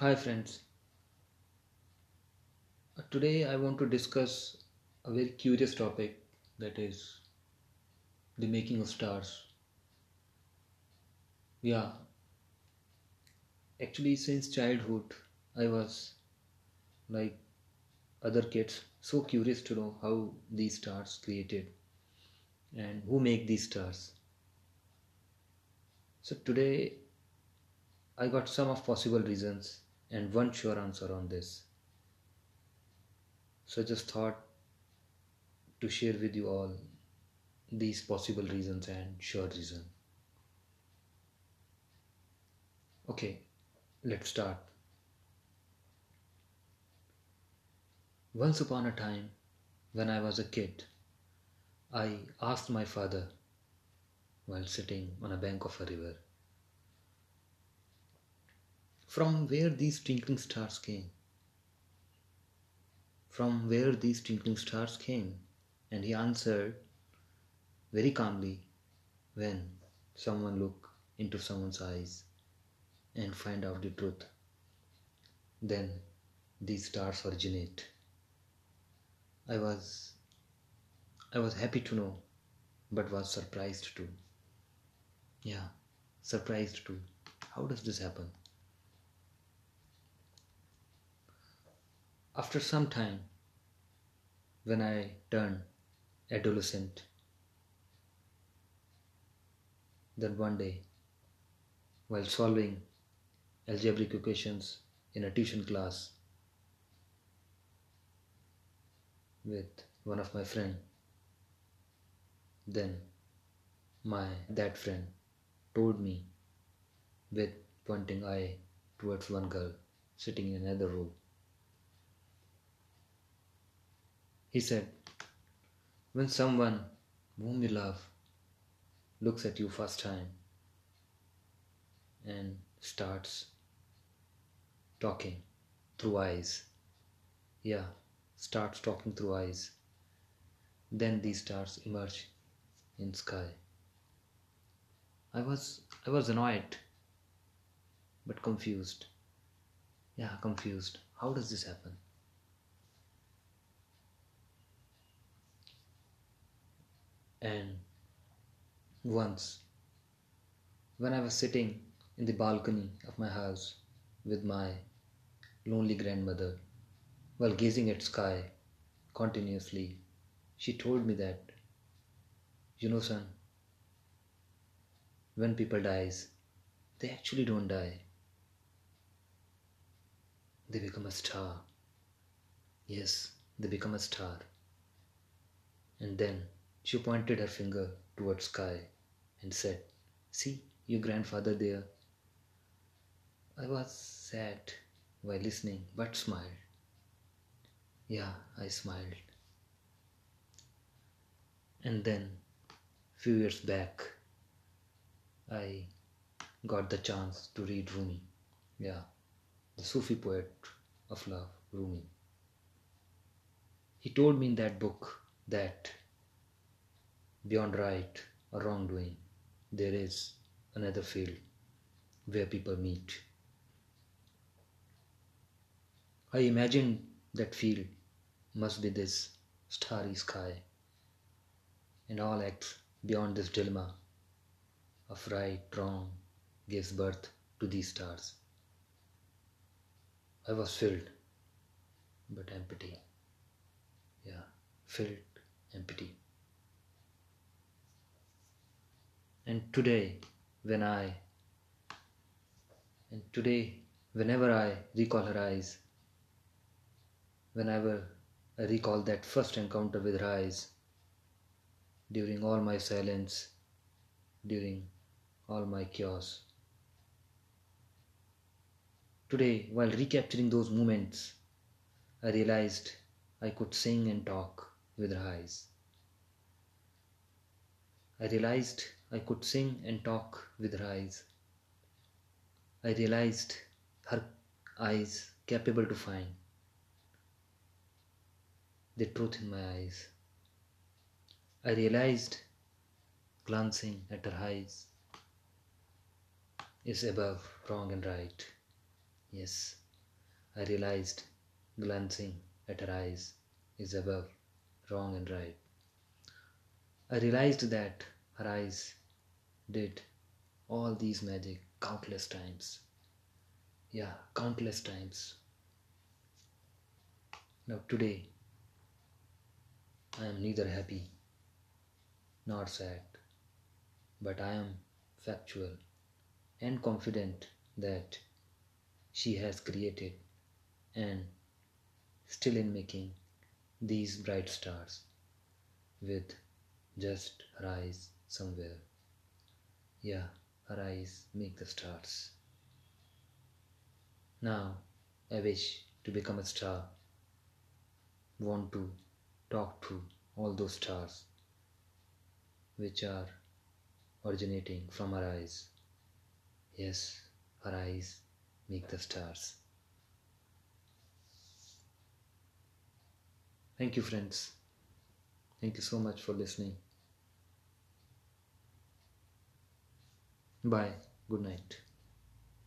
Hi, friends. Uh, Today I want to discuss a very curious topic that is the making of stars. Yeah, actually, since childhood, I was like other kids so curious to know how these stars created and who make these stars. So today I got some of possible reasons and one sure answer on this. So I just thought to share with you all these possible reasons and sure reason. Okay, let's start. Once upon a time, when I was a kid, I asked my father while sitting on a bank of a river from where these twinkling stars came. From where these twinkling stars came. And he answered very calmly when someone look into someone's eyes and find out the truth, then these stars originate. I was I was happy to know, but was surprised too. Yeah, surprised too. How does this happen? After some time, when I turned adolescent, then one day, while solving algebraic equations in a tuition class with one of my friend, then my that friend told me with pointing eye towards one girl sitting in another row. He said, When someone whom you love looks at you first time and starts talking through eyes, yeah, starts talking through eyes, then these stars emerge in sky. I was I was annoyed but confused. Yeah, confused. How does this happen? And once, when I was sitting in the balcony of my house with my lonely grandmother while gazing at sky continuously, she told me that, you know, son, when people dies, they actually don't die. They become a star. Yes, they become a star. And then she pointed her finger towards sky and said, See your grandfather there. I was sad while listening but smiled. Yeah, I smiled. And then few years back I got the chance to read Rumi. Yeah, the Sufi poet of love, Rumi. He told me in that book that beyond right or wrongdoing, there is another field where people meet. I imagine that field must be this starry sky, and all acts beyond this dilemma of right, wrong gives birth to these stars. I was filled, but empty. Yeah, filled, empty. And today, when I, and today, whenever I recall her eyes, whenever I recall that first encounter with her eyes, during all my silence, during all my chaos. Today, while recapturing those moments, I realized I could sing and talk with her eyes. I realized I could sing and talk with her eyes. I realized her eyes capable to find the truth in my eyes. I realized glancing at her eyes is above wrong and right. Yes, I realized glancing at her eyes is above wrong and right. I realized that her eyes did all these magic countless times. Yeah, countless times. Now, today, I am neither happy nor sad, but I am factual and confident that she has created and still in making these bright stars with just her eyes somewhere. Yeah, eyes make the stars. Now I wish to become a star. Want to talk to all those stars which are originating from her eyes. Yes, her eyes make the stars. Thank you, friends. Thank you so much for listening. Bye. Good night.